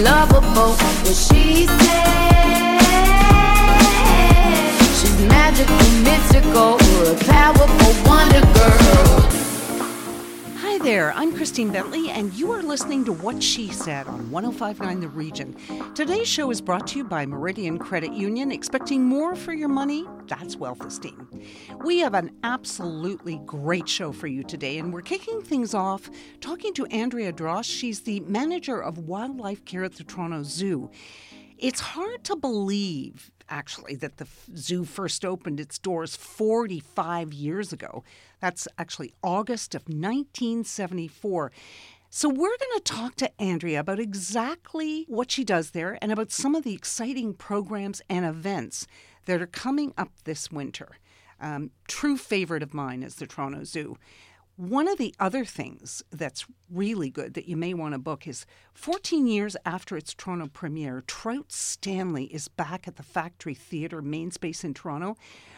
and lovable. What she said. She's magical, mystical, a powerful wonder girl. Hi there, I'm Christine Bentley, and you are listening to What She Said on 1059 The Region. Today's show is brought to you by Meridian Credit Union. Expecting more for your money? That's wealth esteem. We have an absolutely great show for you today, and we're kicking things off talking to Andrea Drost. She's the manager of wildlife care at the Toronto Zoo. It's hard to believe, actually, that the zoo first opened its doors 45 years ago. That's actually August of 1974. So, we're going to talk to Andrea about exactly what she does there and about some of the exciting programs and events that are coming up this winter. Um, true favorite of mine is the Toronto Zoo. One of the other things that's really good that you may want to book is 14 years after its Toronto premiere, Trout Stanley is back at the Factory Theatre main space in Toronto.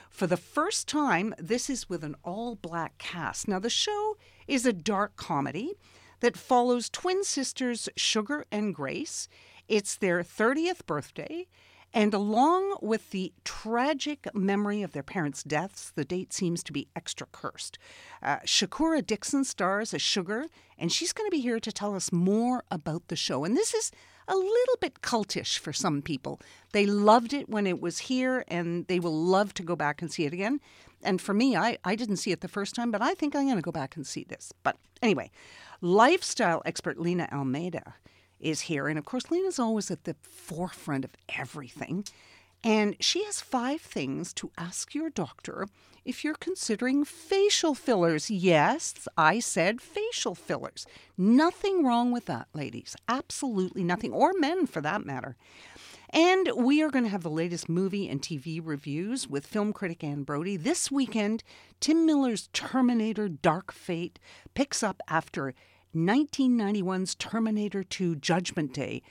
For the first time, this is with an all black cast. Now, the show is a dark comedy that follows twin sisters Sugar and Grace. It's their 30th birthday. And along with the tragic memory of their parents' deaths, the date seems to be extra cursed. Uh, Shakura Dickson stars as Sugar, and she's going to be here to tell us more about the show. And this is a little bit cultish for some people. They loved it when it was here, and they will love to go back and see it again. And for me, I, I didn't see it the first time, but I think I'm going to go back and see this. But anyway, lifestyle expert Lena Almeida is here. And of course, Lena's always at the forefront of everything. And she has five things to ask your doctor if you're considering facial fillers. Yes, I said facial fillers. Nothing wrong with that, ladies. Absolutely nothing, or men for that matter. And we are going to have the latest movie and TV reviews with film critic Anne Brodie. This weekend, Tim Miller's Terminator Dark Fate picks up after 1991's Terminator 2 Judgment Day.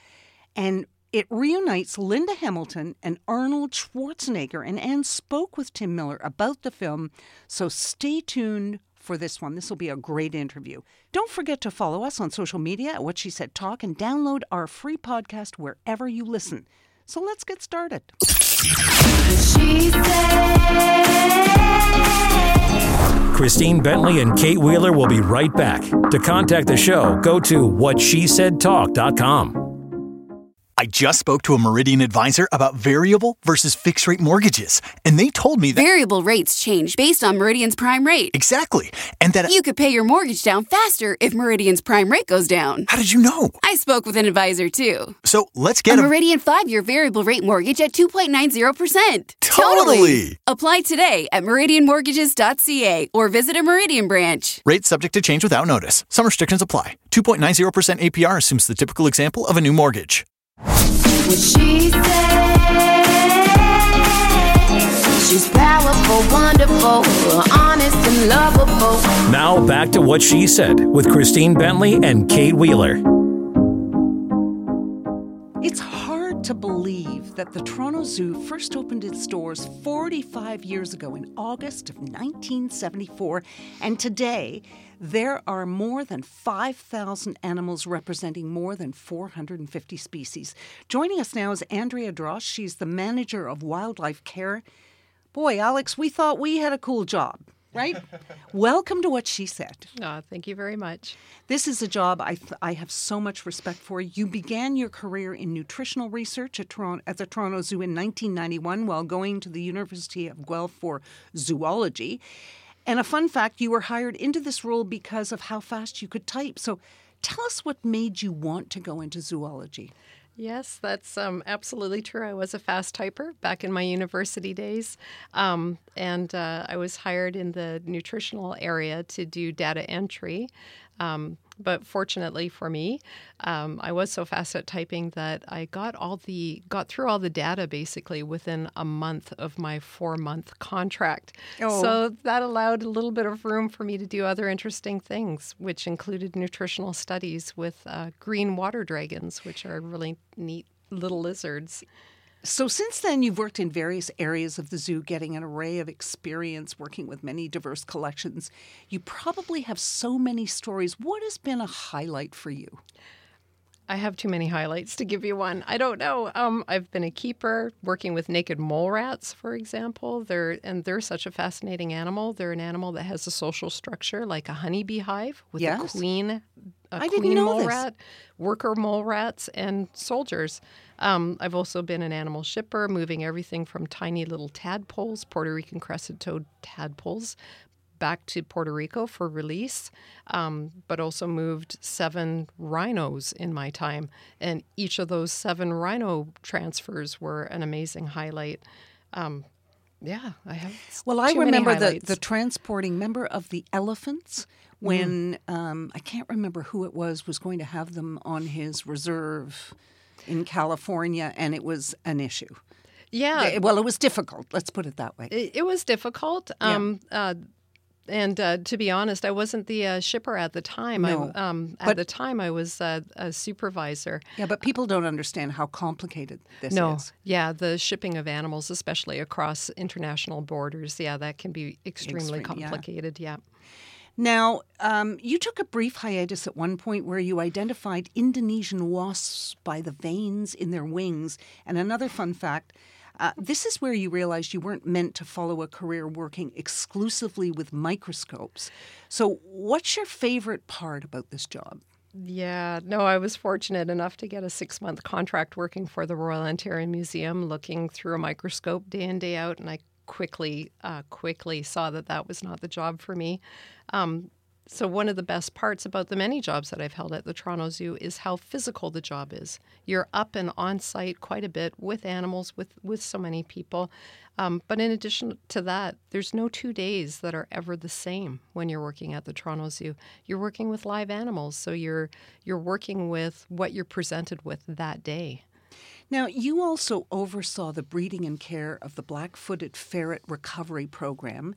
And it reunites Linda Hamilton and Arnold Schwarzenegger. And Anne spoke with Tim Miller about the film. So stay tuned for this one. This will be a great interview. Don't forget to follow us on social media at What She Said Talk and download our free podcast wherever you listen. So let's get started. Christine Bentley and Kate Wheeler will be right back. To contact the show, go to whatshesaidtalk.com. I just spoke to a Meridian advisor about variable versus fixed rate mortgages, and they told me that. Variable rates change based on Meridian's prime rate. Exactly. And that. You could pay your mortgage down faster if Meridian's prime rate goes down. How did you know? I spoke with an advisor too. So let's get a a. Meridian 5 year variable rate mortgage at 2.90%. Totally. Apply today at meridianmortgages.ca or visit a Meridian branch. Rates subject to change without notice. Some restrictions apply. 2.90% APR assumes the typical example of a new mortgage. What she said. She's powerful, wonderful, honest and lovable. Now back to what she said with Christine Bentley and Kate Wheeler. It's hard to believe that the Toronto Zoo first opened its doors 45 years ago in August of 1974, and today there are more than 5,000 animals representing more than 450 species. Joining us now is Andrea Drost. She's the manager of wildlife care. Boy, Alex, we thought we had a cool job, right? Welcome to what she said. Oh, thank you very much. This is a job I, th- I have so much respect for. You began your career in nutritional research at, Toronto, at the Toronto Zoo in 1991 while going to the University of Guelph for zoology. And a fun fact you were hired into this role because of how fast you could type. So tell us what made you want to go into zoology. Yes, that's um, absolutely true. I was a fast typer back in my university days, um, and uh, I was hired in the nutritional area to do data entry. Um, but fortunately for me, um, I was so fast at typing that I got all the got through all the data basically within a month of my four month contract. Oh. So that allowed a little bit of room for me to do other interesting things, which included nutritional studies with uh, green water dragons, which are really neat little lizards. So, since then, you've worked in various areas of the zoo, getting an array of experience working with many diverse collections. You probably have so many stories. What has been a highlight for you? I have too many highlights to give you one. I don't know. Um, I've been a keeper working with naked mole rats, for example. They're and they're such a fascinating animal. They're an animal that has a social structure like a honeybee hive with Yes. a queen, a I didn't queen know mole this. rat, worker mole rats, and soldiers. Um, I've also been an animal shipper, moving everything from tiny little tadpoles, Puerto Rican crested toad tadpoles, back to Puerto Rico for release, um, but also moved seven rhinos in my time. And each of those seven rhino transfers were an amazing highlight. Um, yeah, I have. Well, I remember the, the transporting member of the elephants when um, I can't remember who it was was going to have them on his reserve in California, and it was an issue. yeah, well, it was difficult. Let's put it that way. It, it was difficult. Um, uh, and uh, to be honest, I wasn't the uh, shipper at the time. No, I, um, at but- the time, I was uh, a supervisor. yeah, but people don't understand how complicated this no, is. yeah, the shipping of animals, especially across international borders, yeah, that can be extremely Extreme, yeah. complicated. Yeah. Now, um, you took a brief hiatus at one point where you identified Indonesian wasps by the veins in their wings. And another fun fact uh, this is where you realized you weren't meant to follow a career working exclusively with microscopes. So, what's your favorite part about this job? Yeah, no, I was fortunate enough to get a six month contract working for the Royal Ontario Museum, looking through a microscope day in, day out, and I quickly, uh, quickly saw that that was not the job for me. Um, so, one of the best parts about the many jobs that I've held at the Toronto Zoo is how physical the job is. You're up and on site quite a bit with animals, with, with so many people. Um, but in addition to that, there's no two days that are ever the same when you're working at the Toronto Zoo. You're working with live animals, so you're you're working with what you're presented with that day. Now, you also oversaw the breeding and care of the black footed ferret recovery program.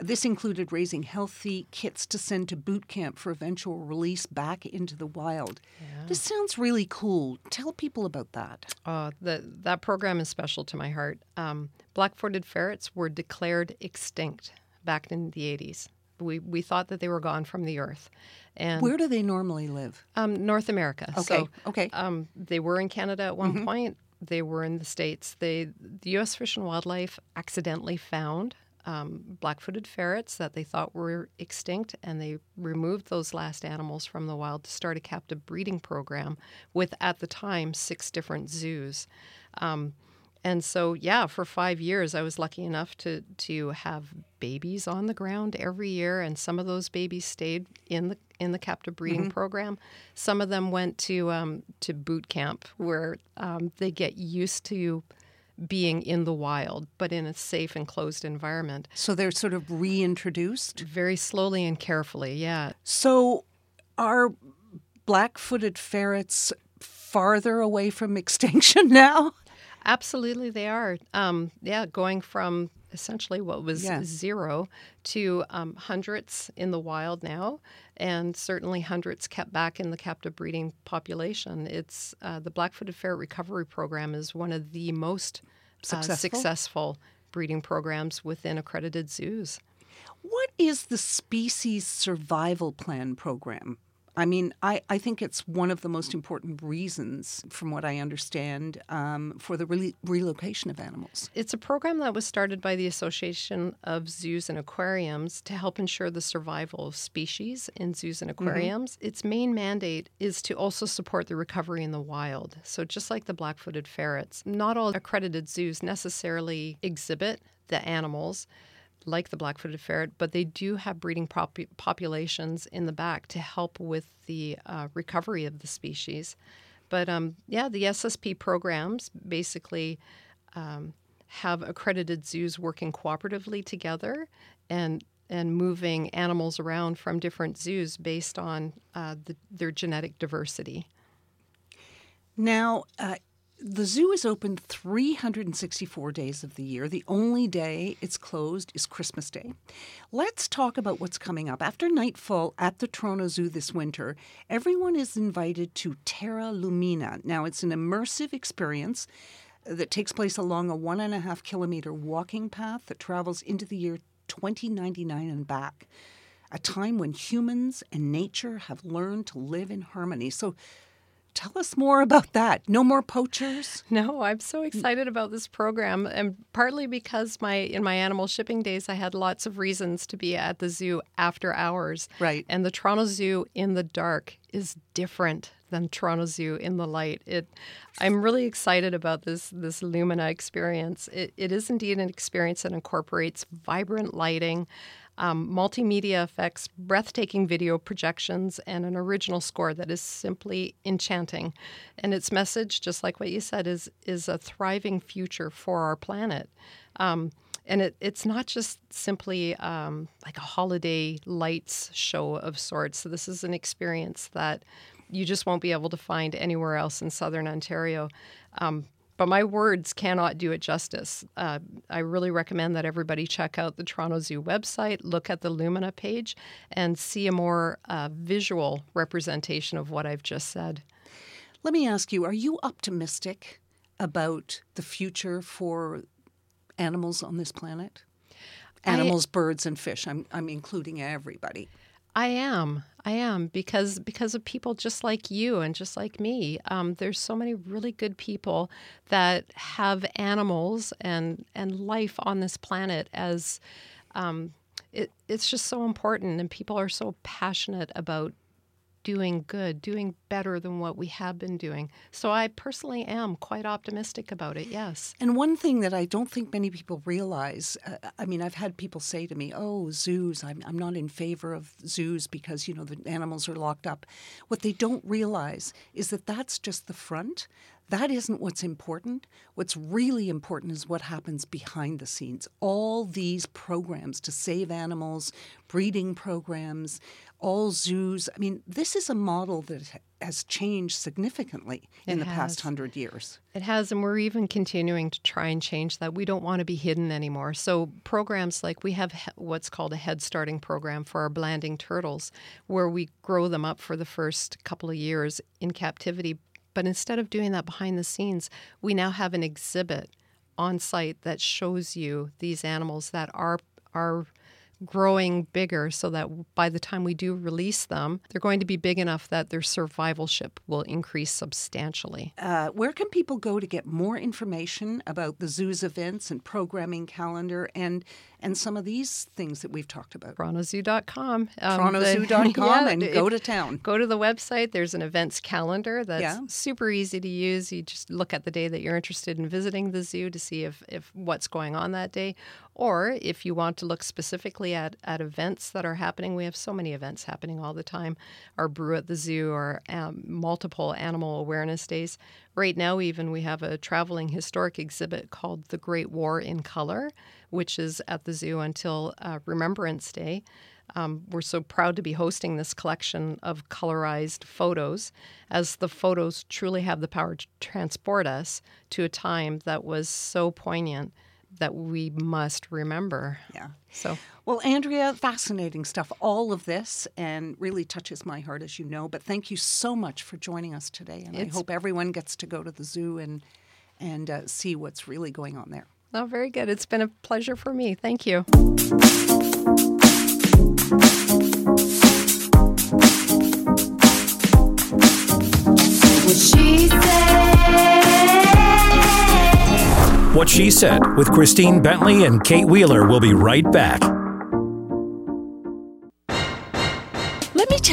This included raising healthy kits to send to boot camp for eventual release back into the wild. This sounds really cool. Tell people about that. Uh, the, that program is special to my heart. Um, black-footed ferrets were declared extinct back in the 80s. We, we thought that they were gone from the earth. And Where do they normally live? Um, North America. Okay, So, okay. Um, they were in Canada at one point. They were in the states. They, the U.S. Fish and Wildlife accidentally found um, black-footed ferrets that they thought were extinct, and they removed those last animals from the wild to start a captive breeding program with, at the time, six different zoos. Um, and so, yeah, for five years, I was lucky enough to to have babies on the ground every year, and some of those babies stayed in the in the captive breeding program. Some of them went to um, to boot camp, where um, they get used to being in the wild, but in a safe and closed environment, So they're sort of reintroduced. very slowly and carefully. Yeah, So are black footed ferrets farther away from extinction now? Absolutely, they are. Um, yeah, going from essentially what was Yeah. zero to um, hundreds in the wild now, and certainly hundreds kept back in the captive breeding population. It's uh, the black-footed ferret recovery program is one of the most uh, Successful? successful breeding programs within accredited zoos. What is the species survival plan program? I mean, I, I think it's one of the most important reasons, from what I understand, um, for the re- relocation of animals. It's a program that was started by the Association of Zoos and Aquariums to help ensure the survival of species in zoos and aquariums. Its main mandate is to also support the recovery in the wild. So, just like the black footed ferrets, not all accredited zoos necessarily exhibit the animals like the black footed ferret, but they do have breeding pop- populations in the back to help with the uh, recovery of the species. But um, yeah, the SSP programs basically um, have accredited zoos working cooperatively together and and moving animals around from different zoos based on uh, the, their genetic diversity. Now, uh, the zoo is open 364 days of the year. The only day it's closed is Christmas Day. Let's talk about what's coming up. After nightfall at the Toronto Zoo this winter, everyone is invited to Terra Lumina. Now, it's an immersive experience that takes place along a one and a half kilometer walking path that travels into the year 2099 and back, a time when humans and nature have learned to live in harmony. So, Tell us more about that. No more poachers? No, I'm so excited about this program, and partly because my in my animal shipping days, I had lots of reasons to be at the zoo after hours. Right. And the Toronto Zoo in the dark is different than Toronto Zoo in the light. It, I'm really excited about this this Lumina experience. It, it is indeed an experience that incorporates vibrant lighting um, multimedia effects, breathtaking video projections, and an original score that is simply enchanting. And its message, just like what you said, is is a thriving future for our planet. Um, and it, it's not just simply um, like a holiday lights show of sorts. So this is an experience that you just won't be able to find anywhere else in southern Ontario. Um, but my words cannot do it justice. Uh, I really recommend that everybody check out the Toronto Zoo website, look at the Lumina page, and see a more uh, visual representation of what I've just said. Let me ask you are you optimistic about the future for animals on this planet? Animals, I, birds, and fish. I'm, I'm including everybody. I am. I am because because of people just like you and just like me. Um, there's so many really good people that have animals and and life on this planet as um, it, it's just so important, and people are so passionate about doing good, doing better than what we have been doing. So I personally am quite optimistic about it, yes. And one thing that I don't think many people realize uh, I mean, I've had people say to me, oh, zoos, I'm, I'm not in favor of zoos because, you know, the animals are locked up. What they don't realize is that that's just the front. That isn't what's important. What's really important is what happens behind the scenes. All these programs to save animals, breeding programs, all zoos. I mean, this is a model that has changed significantly in it the has. past hundred years. It has, and we're even continuing to try and change that. We don't want to be hidden anymore. So, programs like we have what's called a head starting program for our blanding turtles, where we grow them up for the first couple of years in captivity but instead of doing that behind the scenes, we now have an exhibit on site that shows you these animals that are are growing bigger so that by the time we do release them, they're going to be big enough that their survivalship will increase substantially. Uh, where can people go to get more information about the zoo's events and programming calendar and and some of these things that we've talked about? TorontoZoo.com. Um, TorontoZoo.com yeah, and go to town. Go to the website. There's an events calendar that's yeah. super easy to use. You just look at the day that you're interested in visiting the zoo to see if, if what's going on that day. Or if you want to look specifically at, at events that are happening, we have so many events happening all the time. Our Brew at the Zoo, or um, multiple animal awareness days. Right now, even we have a traveling historic exhibit called The Great War in Color, which is at the zoo until uh, Remembrance Day. Um, we're so proud to be hosting this collection of colorized photos, as the photos truly have the power to transport us to a time that was so poignant that we must remember. Yeah. So, well, Andrea, fascinating stuff. All of this and really touches my heart, as you know. But thank you so much for joining us today, and it's, I hope everyone gets to go to the zoo and and uh, see what's really going on there. Oh, very good. It's been a pleasure for me. Thank you. What she said. What she said with Christine Bentley and Kate Wheeler will be right back.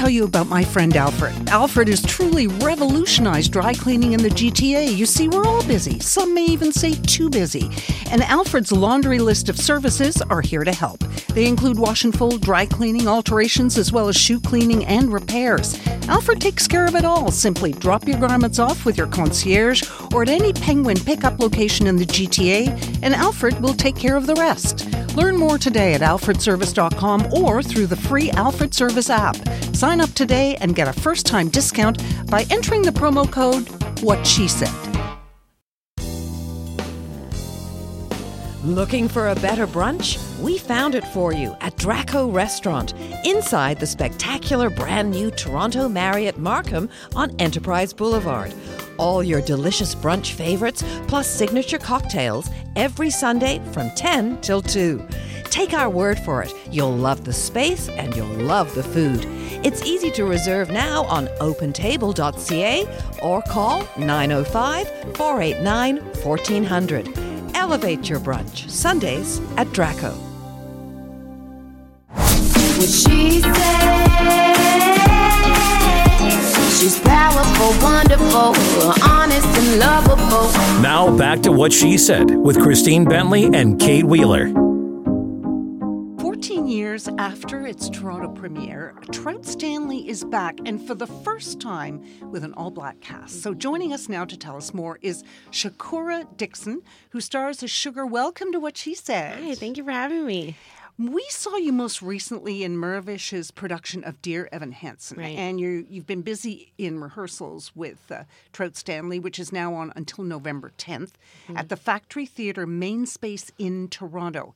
Tell you about my friend Alfred. Alfred has truly revolutionized dry cleaning in the GTA. You see, we're all busy. Some may even say too busy. And Alfred's laundry list of services are here to help. They include wash and fold, dry cleaning, alterations, as well as shoe cleaning and repairs. Alfred takes care of it all. Simply drop your garments off with your concierge or at any Penguin pickup location in the GTA, and Alfred will take care of the rest. Learn more today at alfredservice.com or through the free Alfred Service app. Sign up today and get a first time discount by entering the promo code What She Said. Looking for a better brunch? We found it for you at Draco Restaurant, inside the spectacular brand new Toronto Marriott Markham on Enterprise Boulevard. All your delicious brunch favorites, plus signature cocktails, every Sunday from 10 till 2. Take our word for it. You'll love the space and you'll love the food. It's easy to reserve now on opentable.ca or call 905 489 1400. Elevate your brunch, Sundays at Draco. What she said. She's powerful, wonderful, honest, and lovable. Now back to what she said with Christine Bentley and Kate Wheeler. 14 years after its Toronto premiere, Trout Stanley is back and for the first time with an all black cast. So joining us now to tell us more is Shakura Dickson, who stars as Sugar. Welcome to What She Said. Hi, thank you for having me. We saw you most recently in Mirvish's production of Dear Evan Hansen, Right. and you you've been busy in rehearsals with uh, Trout Stanley, which is now on until November 10th Mm-hmm. at the Factory Theatre main space in Toronto.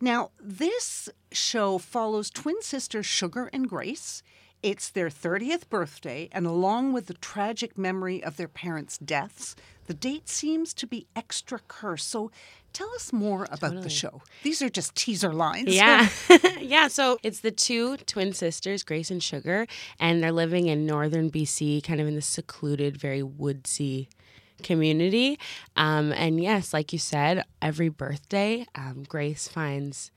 Now, this show follows twin sisters Sugar and Grace. It's their 30th birthday, and along with the tragic memory of their parents' deaths, the date seems to be extra cursed. So tell us more about the show. These are just teaser lines. Yeah. yeah, so it's the two twin sisters, Grace and Sugar, and they're living in northern BC, kind of in the secluded, very woodsy community. Um, and yes, like you said, every birthday, um, Grace finds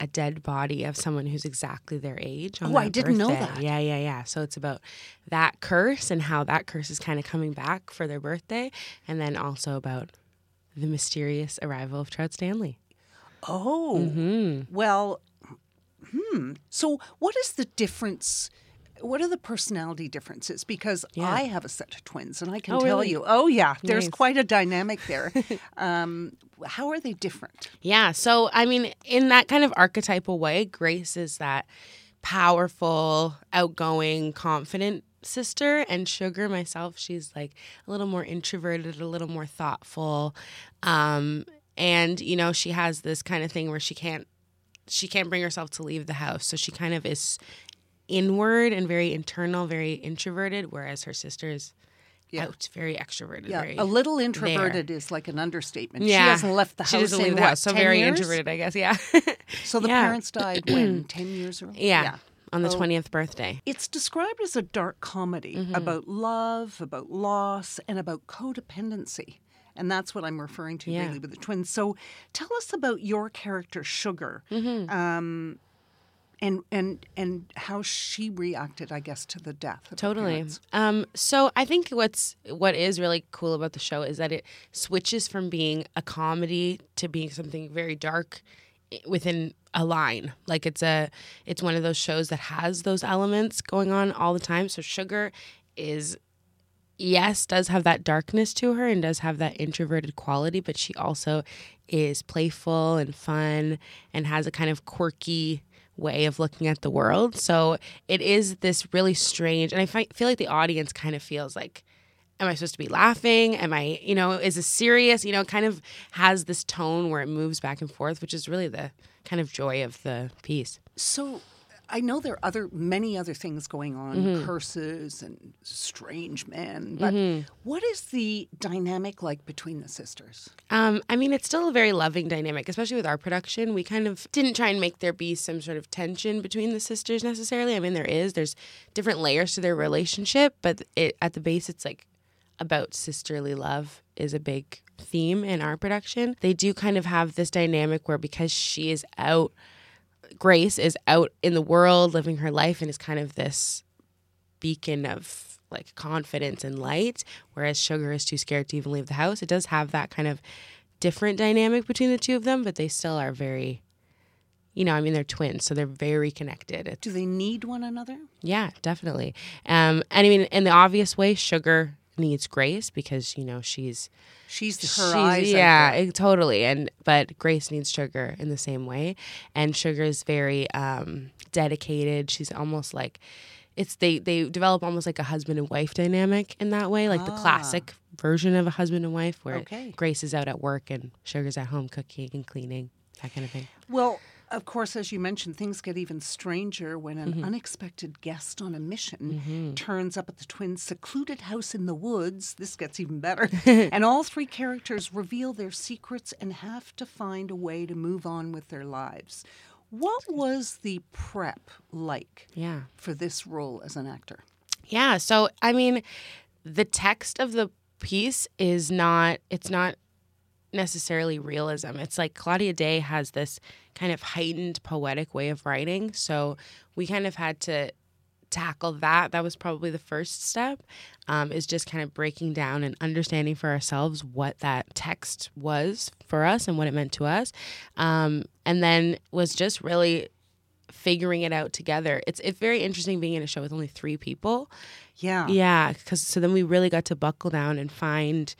a dead body of someone who's exactly their age. On Oh, I didn't know that. Yeah, yeah, yeah. So it's about that curse and how that curse is kind of coming back for their birthday, and then also about the mysterious arrival of Trout Stanley. Oh, Mm-hmm. well, hmm. So, what is the difference? What are the personality differences? Because Yeah. I have a set of twins, and I can Oh, tell really? you, oh yeah, there's Nice. quite a dynamic there. um, how are they different? Yeah. So, I mean, in that kind of archetypal way, Grace is that powerful, outgoing, confident sister. And Sugar, myself, she's like a little more introverted, a little more thoughtful. Um, and, you know, she has this kind of thing where she can't. She can't bring herself to leave the house, so she kind of is inward and very internal, very introverted, whereas her sister is out, very extroverted. Yeah, very a little introverted is like an understatement. Yeah, She hasn't left the house She doesn't in leave the house, so very years? introverted, I guess. Yeah. So the Yeah. parents died when ten years ago. yeah. On the Oh. twentieth birthday. It's described as a dark comedy Mm-hmm. about love, about loss, and about codependency. And that's what I'm referring to Yeah. really with the twins. So tell us about your character, Sugar, Mm-hmm. um, and and and how she reacted, I guess, to the death. Of Totally. Um, so I think what's what is really cool about the show is that it switches from being a comedy to being something very dark within a line. Like it's a it's one of those shows that has those elements going on all the time. So Sugar is yes, does have that darkness to her and does have that introverted quality, but she also is playful and fun and has a kind of quirky way of looking at the world. So it is this really strange, and I fi- feel like the audience kind of feels like, am I supposed to be laughing? Am I, you know, is this serious? You know, kind of has this tone where it moves back and forth, which is really the kind of joy of the piece. So I know there are other many other things going on, Mm-hmm. curses and strange men. But Mm-hmm. what is the dynamic like between the sisters? Um, I mean, it's still a very loving dynamic, especially with our production. We kind of didn't try and make there be some sort of tension between the sisters necessarily. I mean, there is. There's different layers to their relationship, but it, at the base, it's like about sisterly love is a big theme in our production. They do kind of have this dynamic where because she is out, Grace is out in the world living her life and is kind of this beacon of like confidence and light, whereas Sugar is too scared to even leave the house. It does have that kind of different dynamic between the two of them, but they still are very, you know, I mean, they're twins, so they're very connected. It- Do they need one another? yeah, definitely. Um, and I mean, in the obvious way, Sugar needs Grace because you know she's She's her she's- eyes. yeah, it- totally. And but Grace needs Sugar in the same way, and Sugar is very um, dedicated. She's almost like it's they they develop almost like a husband and wife dynamic in that way, like the classic version of a husband and wife, where Okay. Grace is out at work and Sugar's at home cooking and cleaning, that kind of thing. Well, Of course, as you mentioned, things get even stranger when an mm-hmm. unexpected guest on a mission mm-hmm. turns up at the twins' secluded house in the woods. This gets even better. and all three characters reveal their secrets and have to find a way to move on with their lives. What was the prep like Yeah. for this role as an actor? Yeah. So, I mean, the text of the piece is not, it's not necessarily realism. It's like Claudia Dey has this kind of heightened poetic way of writing. So we kind of had to tackle that. That was probably the first step, um, is just kind of breaking down and understanding for ourselves what that text was for us and what it meant to us. Um, and then was just really figuring it out together. It's it's very interesting being in a show with only three people. Yeah. Yeah, because so then we really got to buckle down and find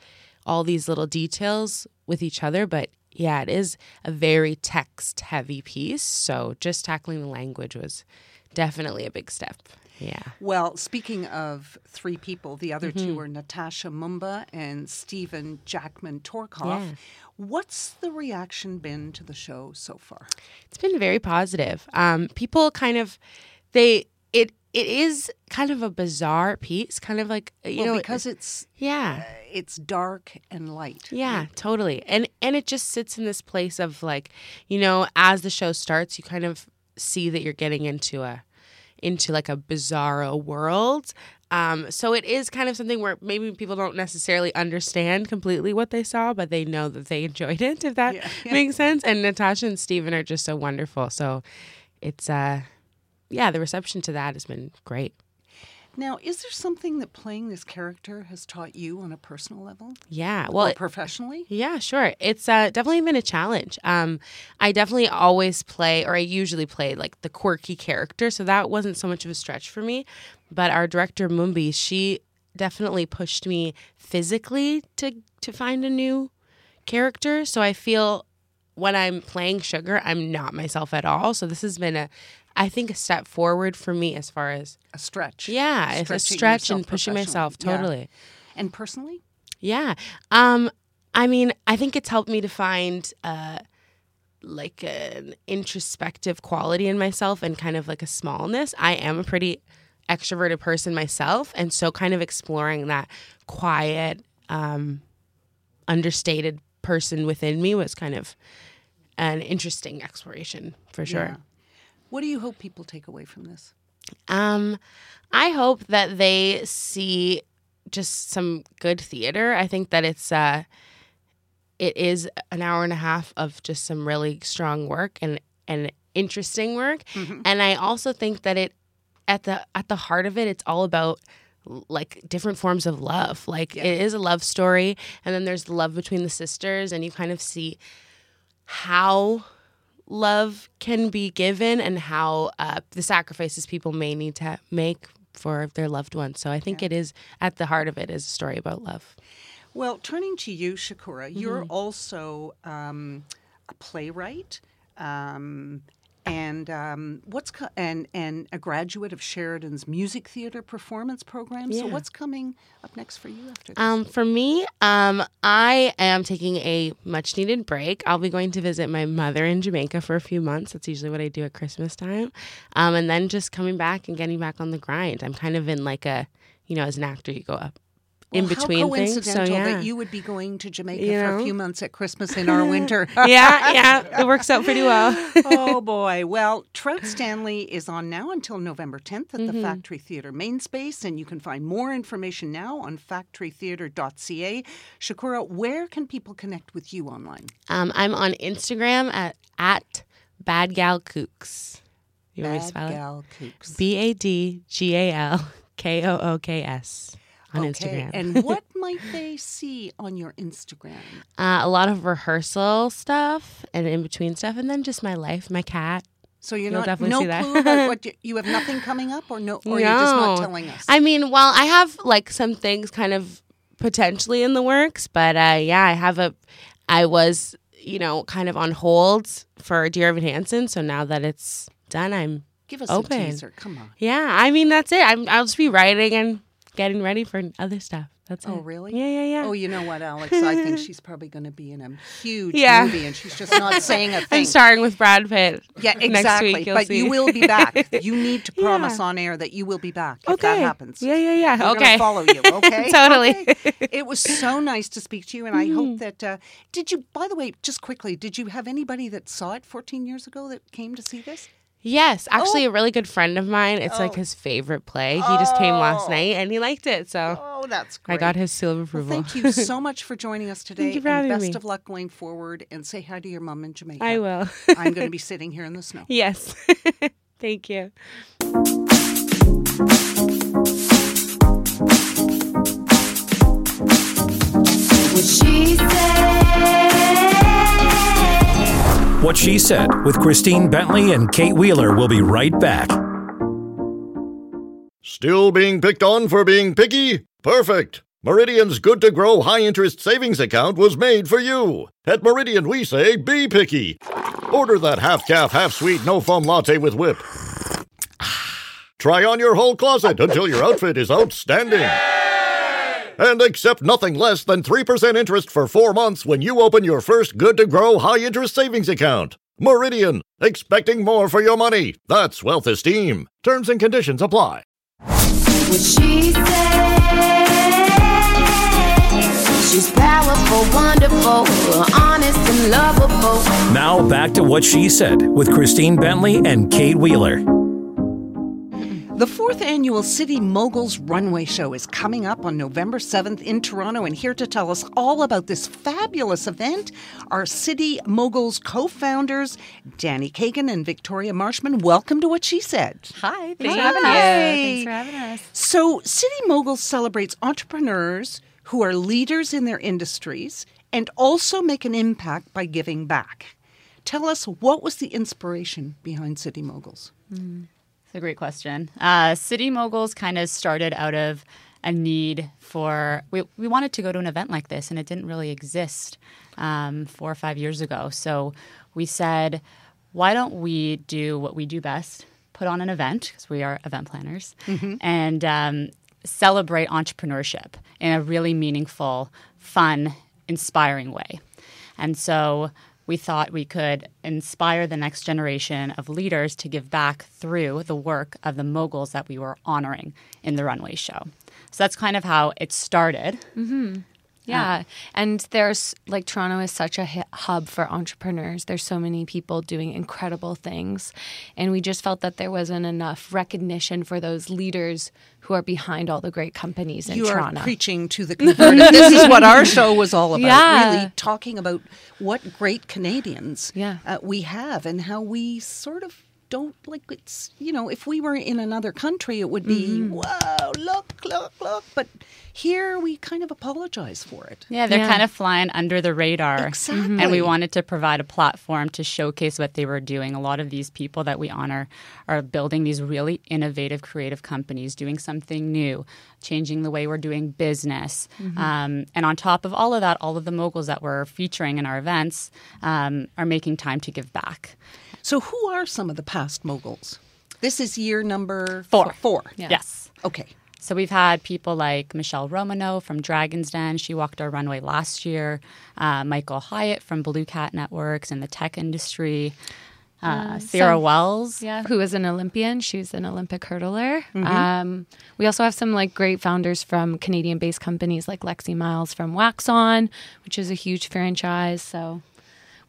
all these little details with each other. But yeah, it is a very text heavy piece. So just tackling the language was definitely a big step. Yeah. Well, speaking of three people, the other Mm-hmm. two are Natasha Mumba and Stephen Jackman Torkoff. Yeah. What's the reaction been to the show so far? It's been very positive. Um, people kind of they it it is kind of a bizarre piece, kind of like you well, know because it's yeah. it's dark and light. Yeah, totally. And and it just sits in this place of like, you know, as the show starts, you kind of see that you're getting into a into like a bizarro world. Um, so it is kind of something where maybe people don't necessarily understand completely what they saw, but they know that they enjoyed it, if that Yeah. makes sense. And Natasha and Stephen are just so wonderful. So it's uh yeah, the reception to that has been great. Now, is there something that playing this character has taught you on a personal level Yeah. Well, or it- professionally? Yeah, sure. It's uh, definitely been a challenge. Um, I definitely always play, or I usually play, like the quirky character, so that wasn't so much of a stretch for me. But our director Mumbi, she definitely pushed me physically to to find a new character. So I feel when I'm playing Sugar, I'm not myself at all. So this has been a, I think, a step forward for me as far as A stretch. yeah, it's a stretch and pushing myself professionally. Yeah. totally. And personally? Yeah. Um I mean, I think it's helped me to find uh like an introspective quality in myself and kind of like a smallness. I am a pretty extroverted person myself, and so kind of exploring that quiet um understated person within me was kind of an interesting exploration for sure. Yeah. What do you hope people take away from this? Um, I hope that they see just some good theater. I think that it's uh, it is an hour and a half of just some really strong work and and interesting work. And I also think that it at the at the heart of it, it's all about like different forms of love. Like it is a love story, and then there's the love between the sisters, and you kind of see how love can be given and how uh, the sacrifices people may need to make for their loved ones. So I think it is at the heart of it is a story about love. Well, turning to you, Shakura, you're Mm-hmm. also um, a playwright. Um, and um, what's co- and and a graduate of Sheridan's music theater performance program. So what's coming up next for you after this? Um, for me, um, I am taking a much needed break. I'll be going to visit my mother in Jamaica for a few months. That's usually what I do at Christmas time. Um, and then just coming back and getting back on the grind. I'm kind of in like a, you know, as an actor, you go up in Well, between how things. So coincidental yeah. that you would be going to Jamaica You for a few months at Christmas in our winter. yeah, yeah, it works out pretty well. oh boy. Well, Trout Stanley is on now until November 10th at Mm-hmm. the Factory Theatre main space, and you can find more information now on factorytheatre.ca. Shakura, where can people connect with you online? Um, I'm on Instagram at at Bad Gal Kooks. You want me to Bad spell it? B A D G A L K O O K S on okay. Instagram. and what might they see on your Instagram? uh, a lot of rehearsal stuff and in between stuff, and then just my life, my cat. So you're You'll not definitely no see that. clue what you, you have nothing coming up, or no, or you're just not No. telling us. I mean, well, I have like some things kind of potentially in the works, but uh, yeah, I have a. I was, you know, kind of on hold for Dear Evan Hansen, so now that it's done, I'm Give us open. a teaser. Come on. Yeah, I mean that's it. I'm I'll just be writing and getting ready for other stuff. That's Oh, it. really? Yeah, yeah, yeah. Oh, you know what, Alex? I think she's probably going to be in a huge Yeah. movie, and she's just not saying a thing. I'm starring with Brad Pitt. Yeah, exactly. week, but see. you will be back. You need to promise Yeah. on air that you will be back if that happens. Yeah, yeah, yeah. We're okay. follow you. Okay, Totally. Okay. It was so nice to speak to you, and I Mm-hmm. hope that. Uh, did you? By the way, just quickly, did you have anybody that saw it 14 years ago that came to see this? Yes, actually, oh. a really good friend of mine. It's like oh. his favorite play. He just came last oh. night and he liked it. So Oh, that's great. I got his seal of Well, approval. thank you so much for joining us today. you for and having best me. of luck going forward, and say hi to your mom in Jamaica. I will. I'm going to be sitting here in the snow. yes. thank you. What she said. What She Said with Christine Bentley and Kate Wheeler will be right back. Still being picked on for being picky? Perfect! Meridian's Good to Grow High Interest Savings Account was made for you. At Meridian, we say be picky. Order that half calf, half sweet, no foam latte with whip. Try on your whole closet until your outfit is outstanding. And accept nothing less than 3% interest for four months when you open your first Good to Grow High Interest Savings Account. Meridian, expecting more for your money. That's wealth esteem. Terms and conditions apply. What she said. She's powerful, wonderful, honest and lovable. Now back to What She Said with Christine Bentley and Kate Wheeler. The fourth annual City Moguls Runway Show is coming up on November 7th in Toronto. And here to tell us all about this fabulous event are City Moguls co founders, Danny Kagan and Victoria Marshman. Welcome to What She Said. Hi, thanks Hi. for having us. Thanks for having us. So, City Moguls celebrates entrepreneurs who are leaders in their industries and also make an impact by giving back. Tell us what was the inspiration behind City Moguls? Hmm. It's a great question. Uh, City Moguls kind of started out of a need for we, we wanted to go to an event like this and it didn't really exist um, four or five years ago. So we said why don't we do what we do best? Put on an event because we are event planners and um, celebrate entrepreneurship in a really meaningful fun inspiring way. And so we thought we could inspire the next generation of leaders to give back through the work of the moguls that we were honoring in the runway show. So that's kind of how it started. Mm-hmm. Yeah. And there's like Toronto is such a hub for entrepreneurs. There's so many people doing incredible things. And we just felt that there wasn't enough recognition for those leaders who are behind all the great companies in you Toronto. are preaching to the converted. this is what our show was all about. Yeah. Really talking about what great Canadians Yeah. uh, we have and how we sort of don't like it's you know if we were in another country it would be Mm-hmm. whoa look look look but here we kind of apologize for it Yeah, they're Yeah. kind of flying under the radar. Exactly. And we wanted to provide a platform to showcase what they were doing. A lot of these people that we honor are building these really innovative, creative companies, doing something new, changing the way we're doing business. Um, and on top of all of that, all of the moguls that we're featuring in our events um, are making time to give back. So who are some of the past moguls this is year number Four. four Yes. okay So we've had people like Michele Romanow from Dragon's Den. She walked our runway last year. Uh, Michael Hyatt from BlueCat Networks in the tech industry. Uh, Sarah some- Wells. Yeah, who is an Olympian. She was an Olympic hurdler. Um, we also have some like great founders from Canadian-based companies like Lexi Miles from Wax On, which is a huge franchise. So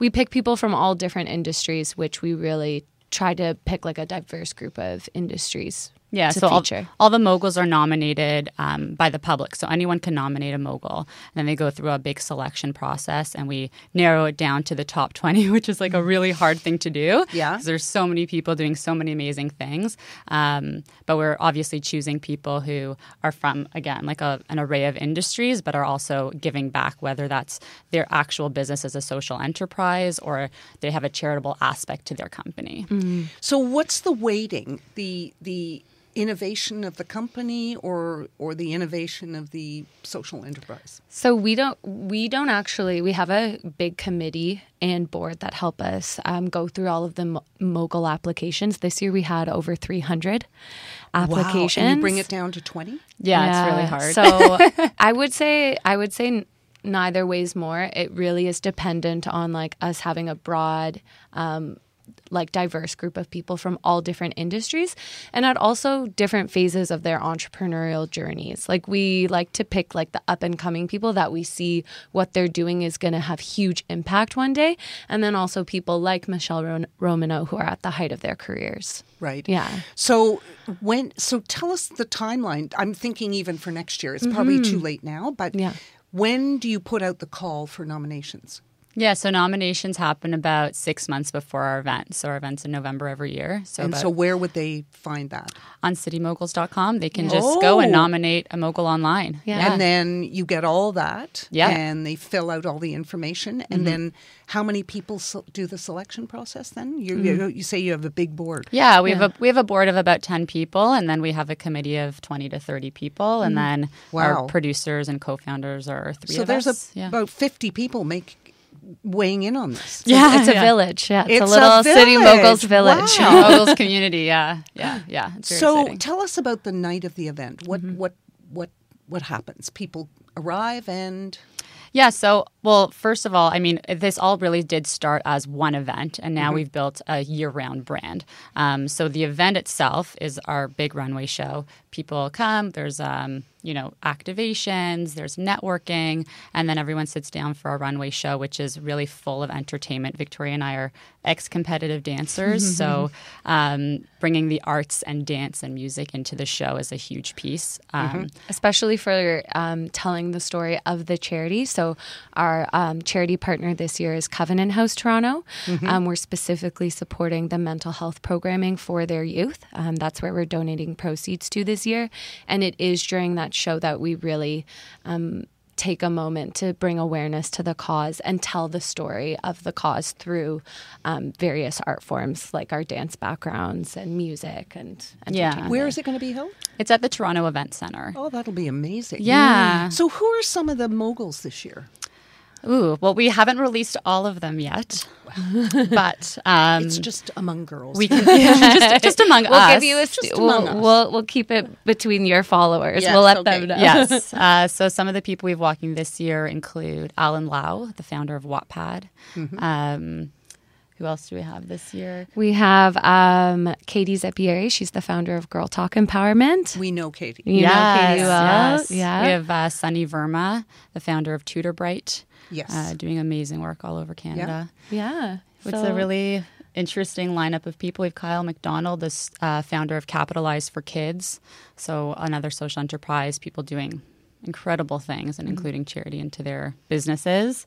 we pick people from all different industries, which we really try to pick like a diverse group of industries. Yeah, so all, all the moguls are nominated um, by the public. So anyone can nominate a mogul. And then they go through a big selection process and we narrow it down to the top 20, which is like a really hard thing to do. Yeah. 'cause there's so many people doing so many amazing things. Um, but we're obviously choosing people who are from, again, like a, an array of industries, but are also giving back, whether that's their actual business as a social enterprise or they have a charitable aspect to their company. So what's the weighting? The the innovation of the company or or the innovation of the social enterprise? So we don't we don't actually we have a big committee and board that help us um, go through all of the mo- mogul applications. This year we had over 300 applications. Wow. And you bring it down to 20? Yeah, it's really hard. So I would say I would say neither weighs more. It really is dependent on like us having a broad um, like diverse group of people from all different industries and at also different phases of their entrepreneurial journeys. Like we like to pick like the up and coming people that we see what they're doing is going to have huge impact one day and then also people like Michelle Ro- Romanow who are at the height of their careers. Right. Yeah. So when so tell us the timeline. I'm thinking even for next year. It's probably too mm-hmm. late now, but Yeah. when do you put out the call for nominations? Yeah, so nominations happen about six months before our event. So our event's in November every year. So, and about- so where would they find that? on citymoguls.com, they can just go and Oh. nominate a mogul online. Yeah. And then you get all that. Yeah. And they fill out all the information. And mm-hmm. then how many people do the selection process then? You, mm-hmm. you, you say you have a big board. Yeah, we have a we have a board of about ten people, and then we have a committee of twenty to thirty people, and mm. then Wow. our producers and co-founders are three So of there's us. a, yeah. about 50 people make weighing in on this. yeah, it's a yeah. village. Yeah, it's, It's a a little city moguls village. Wow. Moguls community. Yeah, yeah, yeah. It's So exciting. tell us about the night of the event. What Mm-hmm. what what what happens? People arrive and Yeah. So, well, first of all, I mean, this all really did start as one event, and now we've built a year-round brand. Um, so the event itself is our big runway show. People come. There's, um, you know, activations. There's networking, and then everyone sits down for our runway show, which is really full of entertainment. Victoria and I are ex-competitive dancers, so um, bringing the arts and dance and music into the show is a huge piece. Um, especially for um, telling the story of the charity. So, our um, charity partner this year is Covenant House Toronto. Um, we're specifically supporting the mental health programming for their youth. Um, that's where we're donating proceeds to this year. And it is during that show that we really. Um, Take a moment to bring awareness to the cause and tell the story of the cause through um, various art forms like our dance backgrounds and music and Yeah. where is it going to be held? it's at the Toronto Event Center. Oh, that'll be amazing. Yeah. So who are some of the moguls this year? Ooh, well, we haven't released all of them yet, but um, It's just among girls. we can just, just among We'll us. give you a st- Just among we'll, us. we'll we'll keep it between your followers. Yes, we'll let okay. them know. yes. Uh, so some of the people we've walking this year include Allen Lau, the founder of Wattpad. Um, who else do we have this year? We have um, Katie Zeppieri. She's the founder of Girl Talk Empowerment. we know Katie. You know Katie well. yes. Yeah. We have uh, Sunny Verma, the founder of Tutor Bright. Yes. Uh, doing amazing work all over Canada. yeah. It's So- a really interesting lineup of people. We have Kyle McDonald, the uh, founder of Capitalize for Kids. So, another social enterprise, people doing incredible things and including charity into their businesses.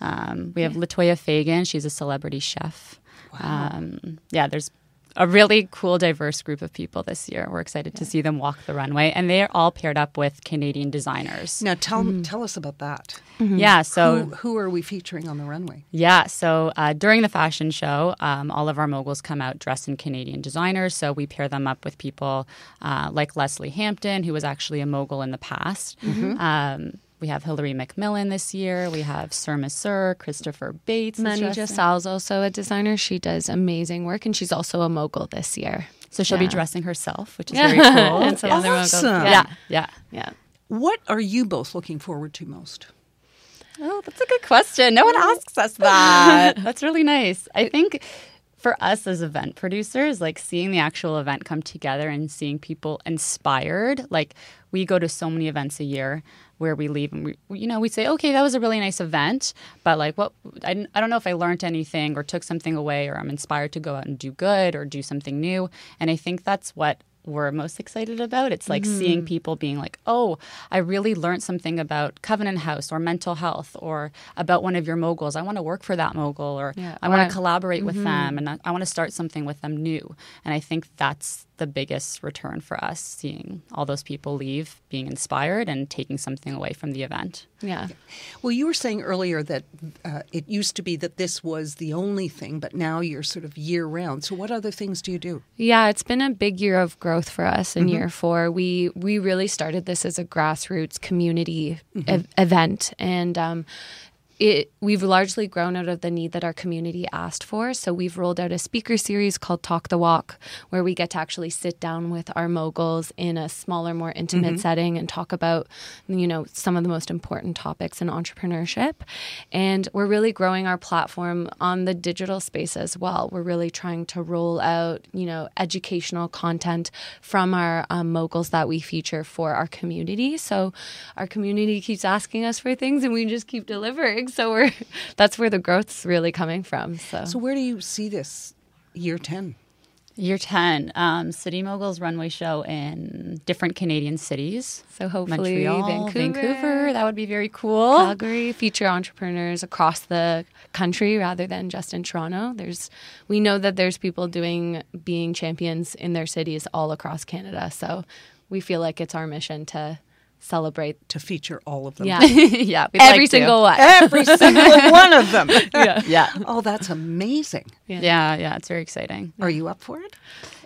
Um, we have Latoya Fagan. She's a celebrity chef. Um, yeah, there's a really cool, diverse group of people this year. We're excited to see them walk the runway, and they're all paired up with Canadian designers. Now tell tell us about that. Yeah, so Who, who are we featuring on the runway? Yeah, so uh, during the fashion show, um, all of our moguls come out dressed in Canadian designers. So we pair them up with people uh, like Lesley Hampton, who was actually a mogul in the past. Um, we have Hilary MacMillan this year. We have Sir Masur, Christopher Bates. is Manija dressing- Sal's also a designer. She does amazing work, and she's also a mogul this year. So she'll be dressing herself, which is very cool. And some other moguls. Yeah, yeah. Yeah. What are you both looking forward to most? Oh, that's a good question. No one mm. asks us that. that's really nice. I think for us as event producers, like seeing the actual event come together and seeing people inspired, like we go to so many events a year where we leave and we, you know, we say, okay, that was a really nice event, but like, what, I, I don't know if I learned anything or took something away or I'm inspired to go out and do good or do something new. And I think that's what we're most excited about. It's like seeing people being like, oh, I really learned something about Covenant House or mental health or about one of your moguls. I want to work for that mogul or Yeah, I want to collaborate with them and I, I want to start something with them new. And I think that's the biggest return for us, seeing all those people leave being inspired and taking something away from the event. Yeah. Well, you were saying earlier that uh, it used to be that this was the only thing, but now you're sort of year round. So, what other things do you do? Yeah, it's been a big year of growth growth for us in Mhm. year four. We we really started this as a grassroots community Mhm. ev- event, and um, it we've largely grown out of the need that our community asked for. So we've rolled out a speaker series called Talk the Walk, where we get to actually sit down with our moguls in a smaller, more intimate Mhm. setting and talk about, you know, some of the most important topics in entrepreneurship. And we're really growing our platform on the digital space as well. We're really trying to roll out, you know, educational content from our um, moguls that we feature for our community. So our community keeps asking us for things, and we just keep delivering. So we're that's where the growth's really coming from. So, So where do you see this year 10? Year 10, um, City Moguls Runway Show in different Canadian cities. So hopefully Montreal, Vancouver. That would be very cool. Calgary, feature entrepreneurs across the country rather than just in Toronto. There's we know that there's people doing being champions in their cities all across Canada. So we feel like it's our mission to celebrate to feature all of them. Yeah. yeah, we'd Every like to. single one. Every single one of them. Yeah. Yeah. Oh, that's amazing. Yeah. yeah, it's very exciting. Are you up for it?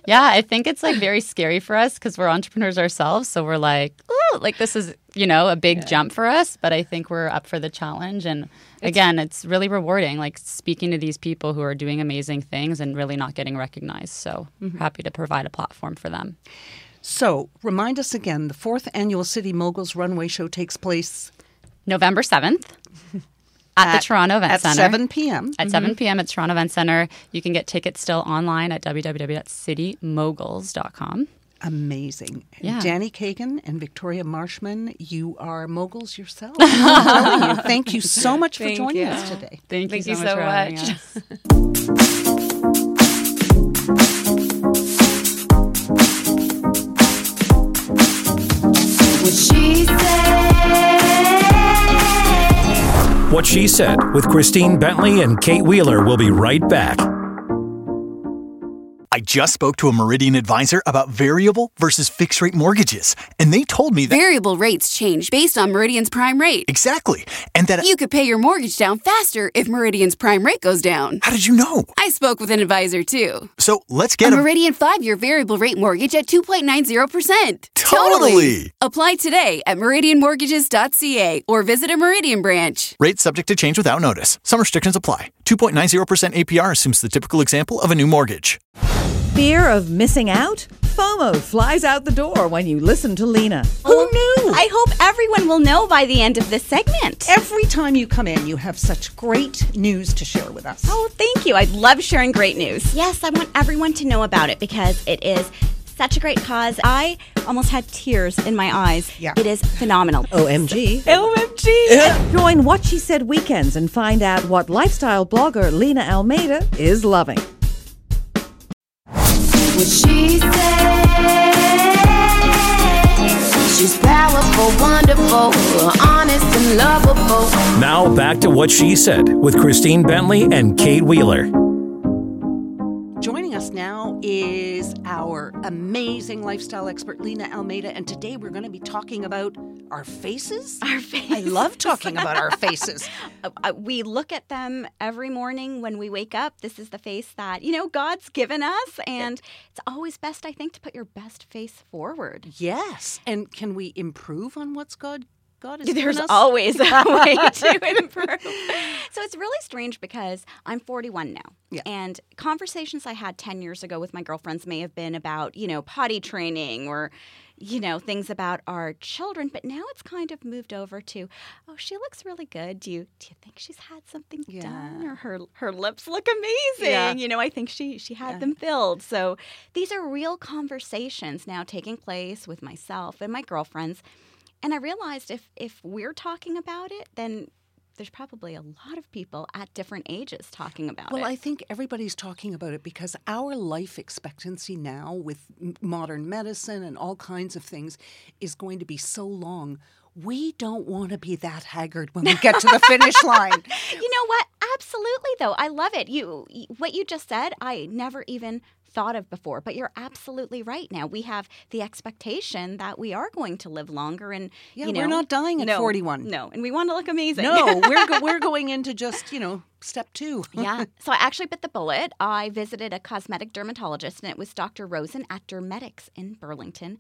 Yeah, I think it's like very scary for us because we're entrepreneurs ourselves. So we're like, oh, like this is, you know, a big jump for us. But I think we're up for the challenge. And again, it's really rewarding, like speaking to these people who are doing amazing things and really not getting recognized. So Mhm. happy to provide a platform for them. So, remind us again the fourth annual City Moguls Runway Show takes place November 7th at, the Toronto Event Center. at Center. 7 p.m. At mm-hmm. 7 p.m. at Toronto Event Center. You can get tickets still online at www.citymoguls.com. Amazing. Yeah. Danny Kagan and Victoria Marshman, you are moguls yourself. I'm telling you. Thank you so much for joining you. us today. Thank, Thank you you so much. so for having much. What she said. What She Said with Christine Bentley and Kate Wheeler will be right back. I just spoke to a Meridian advisor about variable versus fixed rate mortgages, and they told me that. Variable rates change based on Meridian's prime rate. Exactly. And that. You could pay your mortgage down faster if Meridian's prime rate goes down. How did you know? I spoke with an advisor too. So let's get a a. Meridian 5 year variable rate mortgage at 2.90%. Totally. Apply today at meridianmortgages.ca or visit a Meridian branch. Rate subject to change without notice. Some restrictions apply. 2.90% APR assumes the typical example of a new mortgage. Fear of missing out? FOMO flies out the door when you listen to Lena. Who oh, knew? I hope everyone will know by the end of this segment. Every time you come in, you have such great news to share with us. Oh, thank you. I love sharing great news. Yes, I want everyone to know about it because it is such a great cause. I almost had tears in my eyes. Yeah. It is phenomenal. OMG. OMG. Join What She Said Weekends and find out what lifestyle blogger Lena Almeida is loving. What she. She's powerful, wonderful, honest, and lovable. Now back to What She Said with Christine Bentley and Kate Wheeler. Us now is our amazing lifestyle expert, Lena Almeida. And today we're going to be talking about our faces. Our faces. I love talking about our faces. Uh, uh, we look at them every morning when we wake up. This is the face that, you know, God's given us. And it's always best, I think, to put your best face forward. Yes. And can we improve on what's God? God There's always a way to improve. So it's really strange because I'm 41 now. Yeah. And conversations I had 10 years ago with my girlfriends may have been about, you know, potty training or, you know, things about our children. But now it's kind of moved over to, oh, she looks really good. Do you do you think she's had something done? Or her her lips look amazing. Yeah. You know, I think she she had Yeah. them filled. So these are real conversations now taking place with myself and my girlfriends. And I realized if if we're talking about it, then there's probably a lot of people at different ages talking about Well, it. Well, I think everybody's talking about it because our life expectancy now, with modern medicine and all kinds of things, is going to be so long. We don't want to be that haggard when we get to the finish line. you know what? Absolutely, though. I love it. You, what you just said, I never even thought of before. But you're absolutely right. Now we have the expectation that we are going to live longer, and Yeah, you know, we're not dying at no, 41. No, and we want to look amazing. No, we're go- we're going into just you know step two. yeah. So I actually bit the bullet. I visited a cosmetic dermatologist, and it was Dr. Rosen at Dermetics in Burlington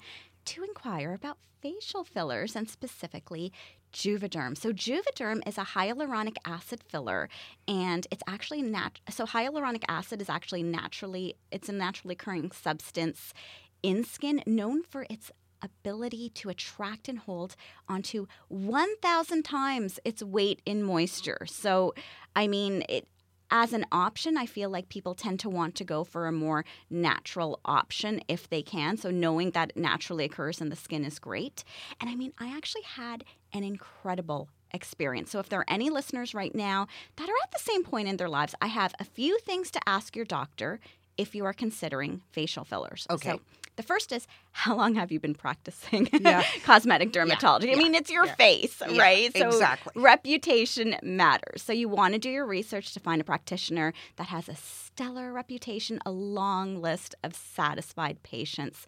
to inquire about facial fillers and specifically Juvederm. So Juvederm is a hyaluronic acid filler, and it's actually nat. So hyaluronic acid is actually naturally it's a naturally occurring substance in skin known for its ability to attract and hold onto 1000 times its weight in moisture. So I mean it as an option, I feel like people tend to want to go for a more natural option if they can. So, knowing that naturally occurs in the skin is great. And I mean, I actually had an incredible experience. So, if there are any listeners right now that are at the same point in their lives, I have a few things to ask your doctor if you are considering facial fillers. Okay. So, the first is how long have you been practicing Yeah. cosmetic dermatology? I mean, it's your face, Yeah, right? So exactly. reputation matters. So you want to do your research to find a practitioner that has a stellar reputation, a long list of satisfied patients.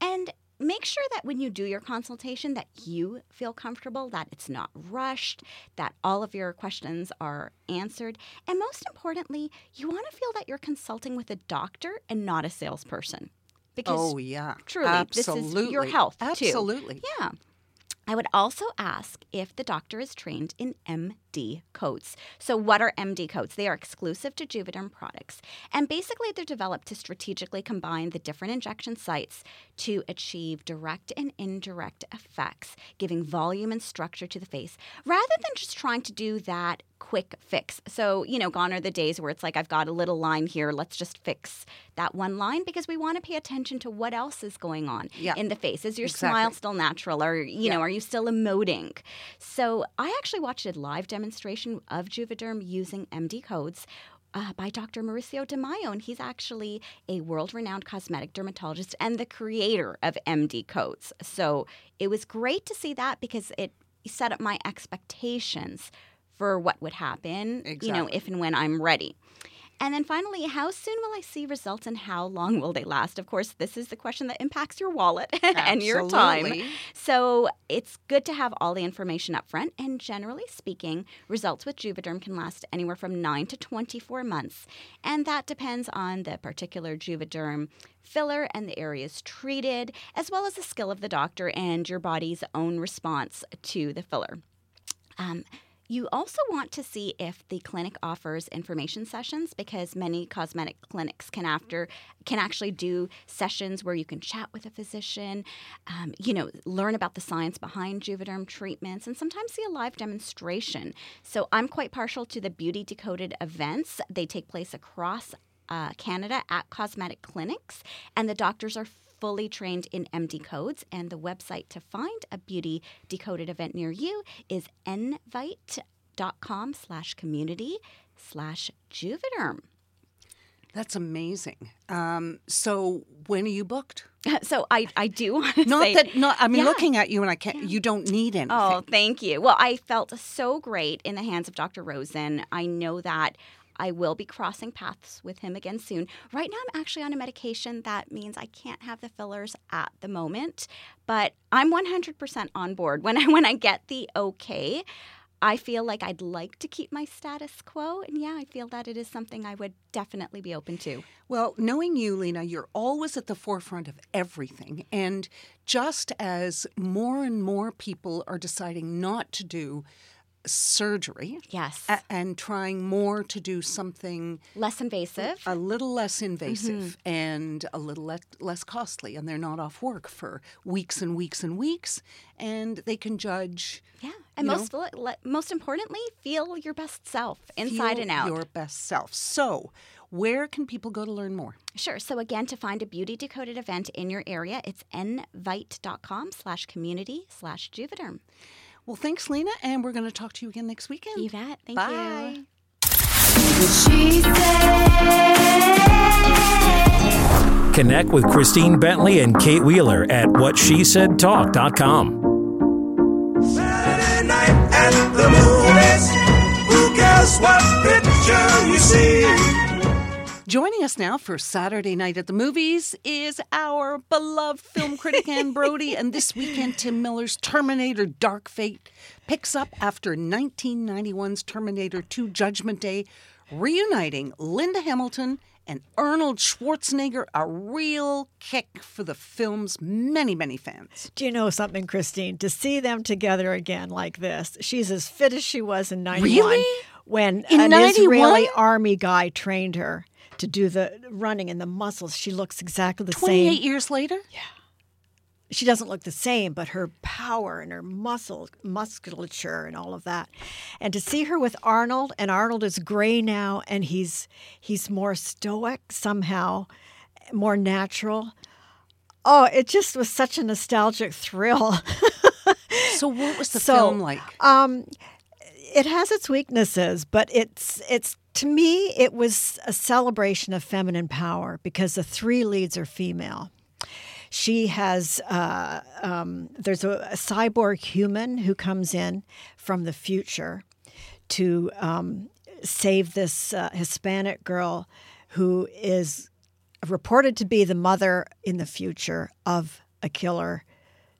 And make sure that when you do your consultation that you feel comfortable, that it's not rushed, that all of your questions are answered, and most importantly, you want to feel that you're consulting with a doctor and not a salesperson. Because oh yeah, truly, this is your Absolutely. health too. Absolutely. Yeah. I would also ask if the doctor is trained in MD codes. So, what are MD codes? They are exclusive to Juvederm products. And basically, they're developed to strategically combine the different injection sites to achieve direct and indirect effects, giving volume and structure to the face, rather than just trying to do that quick fix. So, you know, gone are the days where it's like, I've got a little line here, let's just fix that one line because we want to pay attention to what else is going on Yeah. in the face. Is your Exactly. smile still natural? Or, you know, are you still emoting? So, I actually watched a live demonstration of Juvederm using MD codes. Uh, by Dr. Mauricio De Maio, and he's actually a world renowned cosmetic dermatologist and the creator of MD codes. So it was great to see that because it set up my expectations for what would happen, you know, if and when I'm ready. And then finally, how soon will I see results and how long will they last? Of course, this is the question that impacts your wallet and your time. So it's good to have all the information up front. And generally speaking, results with Juvederm can last anywhere from 9 to 24 months. And that depends on the particular Juvederm filler and the areas treated, as well as the skill of the doctor and your body's own response to the filler. Um, you also want to see if the clinic offers information sessions because many cosmetic clinics can after can actually do sessions where you can chat with a physician, um, you know, learn about the science behind Juvederm treatments, and sometimes see a live demonstration. So I'm quite partial to the Beauty Decoded events. They take place across uh, Canada at cosmetic clinics, and the doctors are fully trained in MD codes. And the website to find a beauty decoded event near you is nvite.com slash community slash juvederm. That's amazing. Um, so when are you booked? So I, I do want to Not say, that not I mean Yeah. looking at you and I can't you don't need anything. Oh, thank you. Well, I felt so great in the hands of Dr. Rosen. I know that I will be crossing paths with him again soon. Right now, I'm actually on a medication that means I can't have the fillers at the moment, but I'm 100% on board. When I when I get the okay, I feel like I'd like to keep my status quo, and yeah, I feel that it is something I would definitely be open to. Well, knowing you, Lena, you're always at the forefront of everything. And just as more and more people are deciding not to do surgery, yes, a- and trying more to do something less invasive, a little less invasive, Mhm. and a little less, less costly, and they're not off work for weeks and weeks and weeks, and they can judge. Yeah, and you know, most le- most importantly, feel your best self inside and out. Your best self. So, where can people go to learn more? Sure. So again, to find a Beauty Decoded event in your area, it's nvite.com slash community slash Juvederm. Well, thanks, Lena, and we're going to talk to you again next weekend. You bet. Thank Bye. you. She said. Connect with Christine Bentley and Kate Wheeler at whatshesaidtalk.com. Saturday night at the movies. Who cares what picture you see? Joining us now for Saturday Night at the Movies is our beloved film critic Anne Brodie, and this weekend Tim Miller's Terminator Dark Fate picks up after 1991's Terminator 2 Judgment Day, reuniting Linda Hamilton and Arnold Schwarzenegger, a real kick for the film's many, many fans. Do you know something, Christine? To see them together again like this, she's as fit as she was in 91 Really? when In an 91? Israeli army guy trained her to do the running and the muscles. She looks exactly the 28 same. years later? Yeah. She doesn't look the same, but her power and her muscle, musculature and all of that. And to see her with Arnold, and Arnold is gray now and he's he's more stoic somehow, more natural. Oh, it just was such a nostalgic thrill. So, what was the So, film like? Um, it has its weaknesses, but it's it's to me it was a celebration of feminine power because the three leads are female. She has uh, um, there's a, a cyborg human who comes in from the future to um, save this uh, Hispanic girl who is reported to be the mother in the future of a killer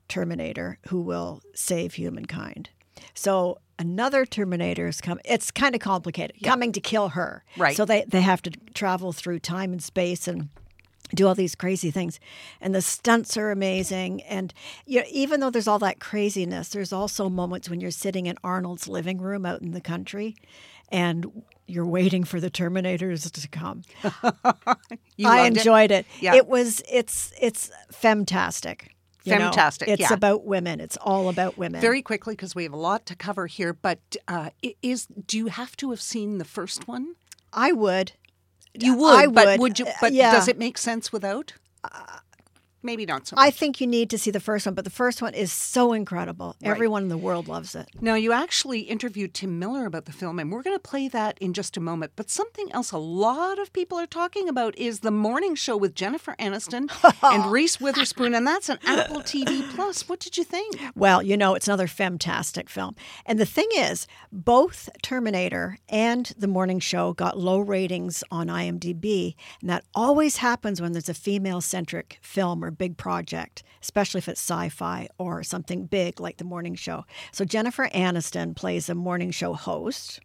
Terminator who will save humankind. So another Terminator is coming. It's kind of complicated, coming to kill her. Right. So they, they have to travel through time and space and do all these crazy things. And the stunts are amazing. And you know, even though there's all that craziness, there's also moments when you're sitting in Arnold's living room out in the country and you're waiting for the Terminators to come. I loved it? enjoyed it. Yeah. It was it's it's femtastic. You know. It's yeah. about women. It's all about women. Very quickly, because we have a lot to cover here. But uh, is do you have to have seen the first one? I would. You would, I but would. would you? Uh, But yeah. does it make sense without? Maybe not so. Much. I think you need to see the first one, but the first one is so incredible. Right. Everyone in the world loves it. Now, you actually interviewed Tim Miller about the film, and we're going to play that in just a moment. But something else a lot of people are talking about is the morning show with Jennifer Aniston and Reese Witherspoon, and that's an Apple TV Plus. What did you think? Well, you know, it's another femtastic film. And the thing is, both Terminator and The Morning Show got low ratings on IMDb. And that always happens when there's a female centric film or big project, especially if it's sci fi or something big like The Morning Show. So Jennifer Aniston plays a morning show host.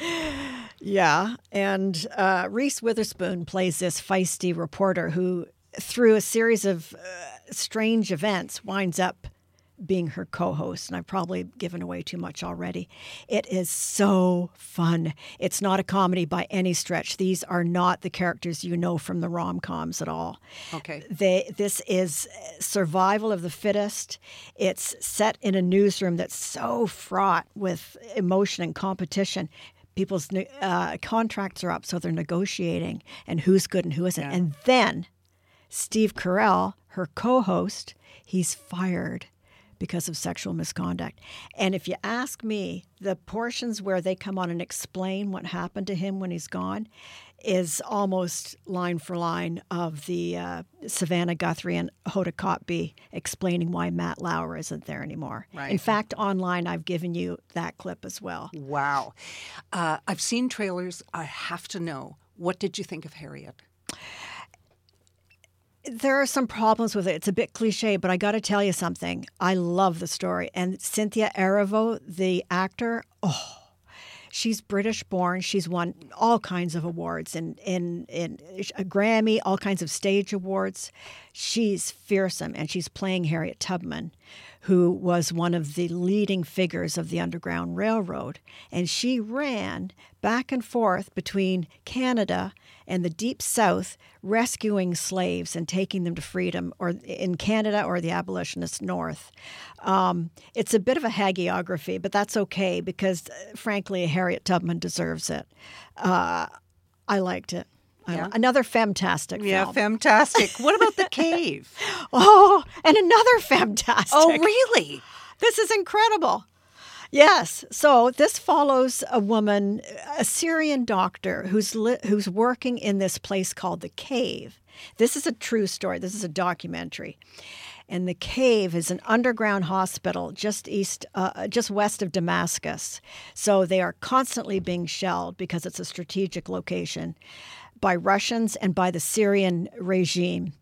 yeah. And uh, Reese Witherspoon plays this feisty reporter who, through a series of uh, strange events, winds up being her co host. And I've probably given away too much already. It is so fun. It's not a comedy by any stretch. These are not the characters you know from the rom coms at all. Okay. They, this is survival of the fittest. It's set in a newsroom that's so fraught with emotion and competition. People's uh, contracts are up, so they're negotiating and who's good and who isn't. And then Steve Carell, her co host, he's fired because of sexual misconduct. And if you ask me, the portions where they come on and explain what happened to him when he's gone is almost line for line of the uh, Savannah Guthrie and Hoda Kotb explaining why Matt Lauer isn't there anymore. Right. In fact, online, I've given you that clip as well. Wow. Uh, I've seen trailers. I have to know. What did you think of Harriet? There are some problems with it. It's a bit cliche, but I got to tell you something. I love the story. And Cynthia Erivo, the actor, oh, she's British born. She's won all kinds of awards and in, in, a Grammy, all kinds of stage awards. She's fearsome, and she's playing Harriet Tubman, who was one of the leading figures of the Underground Railroad. And she ran back and forth between Canada and the Deep South, rescuing slaves and taking them to freedom, or in Canada or the abolitionist North. Um, it's a bit of a hagiography, but that's okay because, uh, frankly, Harriet Tubman deserves it. Uh, I liked it. Yeah. Another fantastic Yeah, film. fantastic. What about The Cave? Oh, and another fantastic. Oh, really? This is incredible. Yes. So this follows a woman, a Syrian doctor who's li- who's working in this place called the Cave. This is a true story. This is a documentary. And the Cave is an underground hospital just east, uh, just west of Damascus. So they are constantly being shelled because it's a strategic location. By Russians and by the Syrian regime.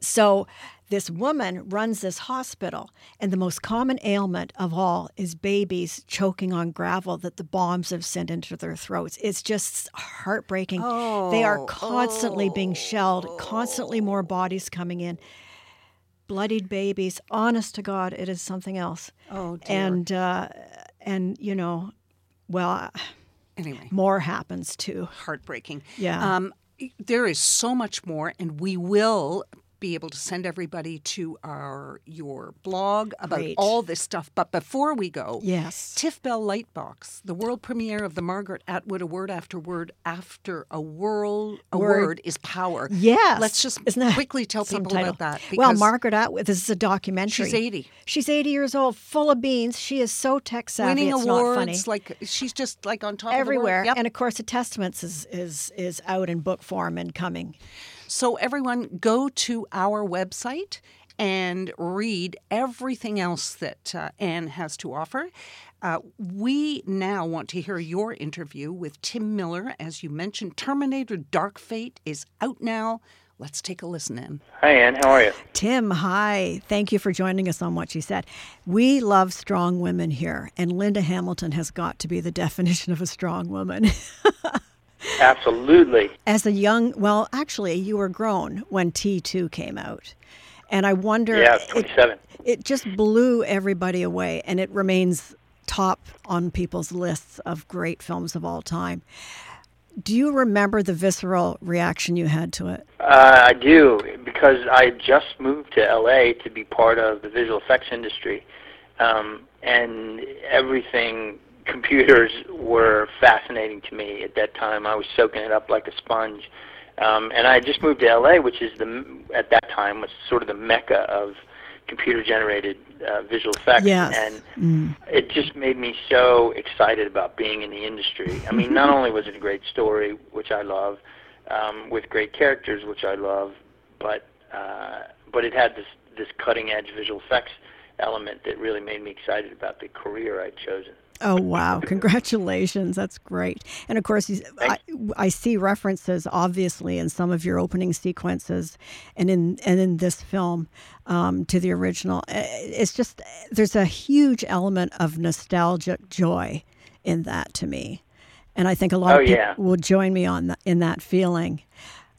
So this woman runs this hospital, and the most common ailment of all is babies choking on gravel that the bombs have sent into their throats. It's just heartbreaking. they are Oh, constantly being shelled, constantly more bodies coming in. Bloodied babies. Honest to God, it is something else. Oh, dear. And uh, and you know, well, Anyway. more happens too. Heartbreaking. Yeah. Um, there is so much more, and we will be able to send everybody to our your blog about Great. all this stuff. But before we go, Yes. Tiff Bell Lightbox, the world premiere of the Margaret Atwood A Word After Word After a World a Word. Word is Power. Yes. Let's just quickly tell people title? about that. Well, Margaret Atwood, this is a documentary. She's 80. She's 80 years old, full of beans. She is so tech savvy. winning it's awards, not funny. like she's just like on top Everywhere. of the world. Yep. And of course, the Testaments is, is, is out in book form and coming. So, everyone, go to our website and read everything else that uh, Anne has to offer. Uh, we now want to hear your interview with Tim Miller. As you mentioned, Terminator Dark Fate is out now. Let's take a listen in. Hi, Anne. How are you? Tim, hi. Thank you for joining us on What She Said. We love strong women here, and Linda Hamilton has got to be the definition of a strong woman. Absolutely. As a young, well, actually, you were grown when T2 came out. And I wonder. Yeah, I was it- 27. It, just blew everybody away, and it remains top on people's lists of great films of all time. Do you remember the visceral reaction you had to it? Uh, I do because I just moved to LA to be part of the visual effects industry, um, and everything computers were fascinating to me at that time. I was soaking it up like a sponge, um, and I had just moved to LA, which is the at that time was sort of the mecca of computer generated uh, visual effects, Yes. and Mm. it just made me so excited about being in the industry. I mean, not only was it a great story, which I love, um, with great characters, which I love, but uh, but it had this this cutting edge visual effects element that really made me excited about the career I'd chosen. Oh wow! Congratulations, that's great. And of course, I, I see references obviously in some of your opening sequences, and in and in this film um, to the original. Uh, It's just there's a huge element of nostalgic joy in that to me, and I think a lot Oh, of people yeah. will join me on that, in that feeling.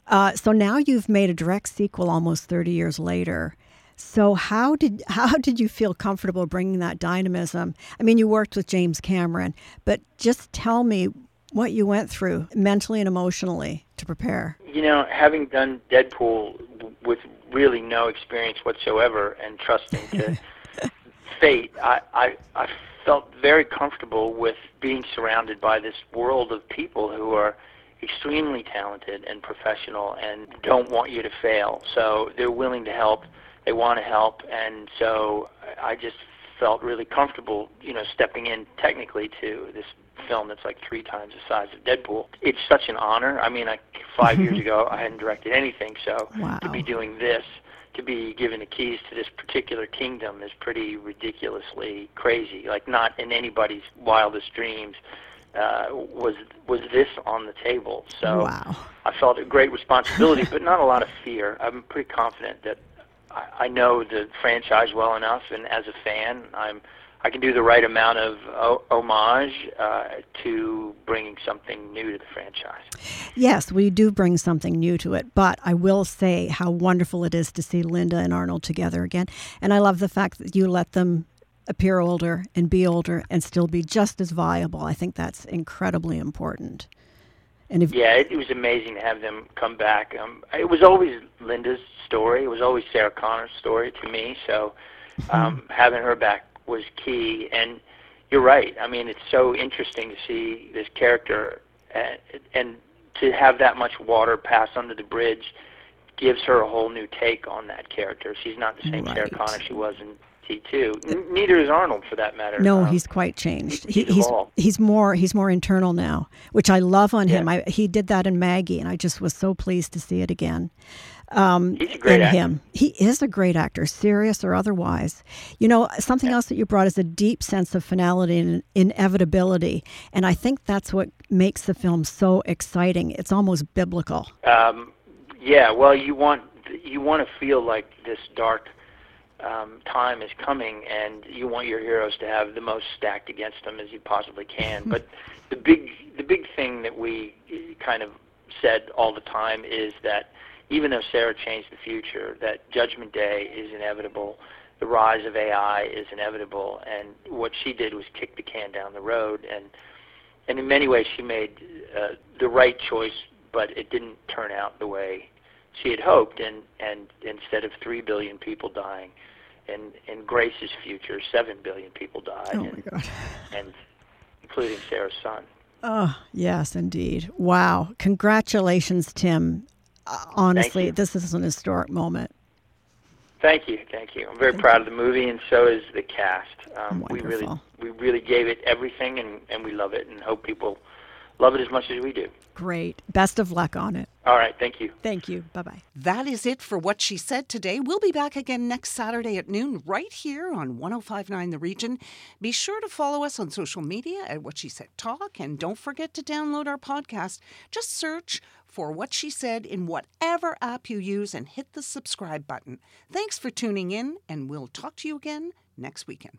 Uh, so now you've made a direct sequel almost 30 years later. So how did how did you feel comfortable bringing that dynamism? I mean, you worked with James Cameron, but just tell me what you went through mentally and emotionally to prepare. You know, having done Deadpool with really no experience whatsoever and trusting to fate, I, I I felt very comfortable with being surrounded by this world of people who are extremely talented and professional and don't want you to fail. So they're willing to help. They want to help, and so I just felt really comfortable, you know, stepping in technically to this film that's like three times the size of Deadpool. It's such an honor. I mean, I, five years ago, I hadn't directed anything, so to be doing this, to be given the keys to this particular kingdom is pretty ridiculously crazy. Like not in anybody's wildest dreams uh, was was this on the table. So Wow. I felt a great responsibility, but not a lot of fear. I'm pretty confident that I, know the franchise well enough, and as a fan, I'm I can do the right amount of homage uh, to bringing something new to the franchise. Yes, we do bring something new to it, but I will say how wonderful it is to see Linda and Arnold together again. And I love the fact that you let them appear older and be older and still be just as viable. I think that's incredibly important. And if Yeah, it, it was amazing to have them come back. Um, it was always Linda's story. It was always Sarah Connor's story to me. So um, having her back was key. And you're right. I mean, it's so interesting to see this character, and, and to have that much water pass under the bridge gives her a whole new take on that character. She's not the same Sarah Connor she was in T2. Neither is Arnold, for that matter. No, Um, he's quite changed. He, he's he's more he's more internal now, which I love on him. I, he did that in Maggie, and I just was so pleased to see it again. um, He's a great in actor. him. He is a great actor, serious or otherwise. You know, something else that you brought is a deep sense of finality and inevitability, and I think that's what makes the film so exciting. It's almost biblical. Um, yeah, well, you want you want to feel like this dark um, time is coming, and you want your heroes to have the most stacked against them as you possibly can. but the big the big thing that we kind of said all the time is that even though Sarah changed the future, that Judgment Day is inevitable. The rise of AI is inevitable, and what she did was kick the can down the road. And and in many ways, she made uh, the right choice, but it didn't turn out the way she had hoped. And and instead of three billion people dying, in in Grace's future, seven billion people died, Oh and, my God. and including Sarah's son. Oh, yes, indeed. Wow. Congratulations, Tim. Uh, honestly, this is an historic moment. Thank you, thank you. I'm very proud of the movie, and so is the cast. Um, we really, we really gave it everything, and, and we love it, and hope people love it as much as we do. Great. Best of luck on it. All right, thank you. Thank you. Bye bye. That is it for what she said today. We'll be back again next Saturday at noon right here on 1059 The Region. Be sure to follow us on social media at What She Said Talk and don't forget to download our podcast. Just search for What She Said in whatever app you use and hit the subscribe button. Thanks for tuning in and we'll talk to you again next weekend.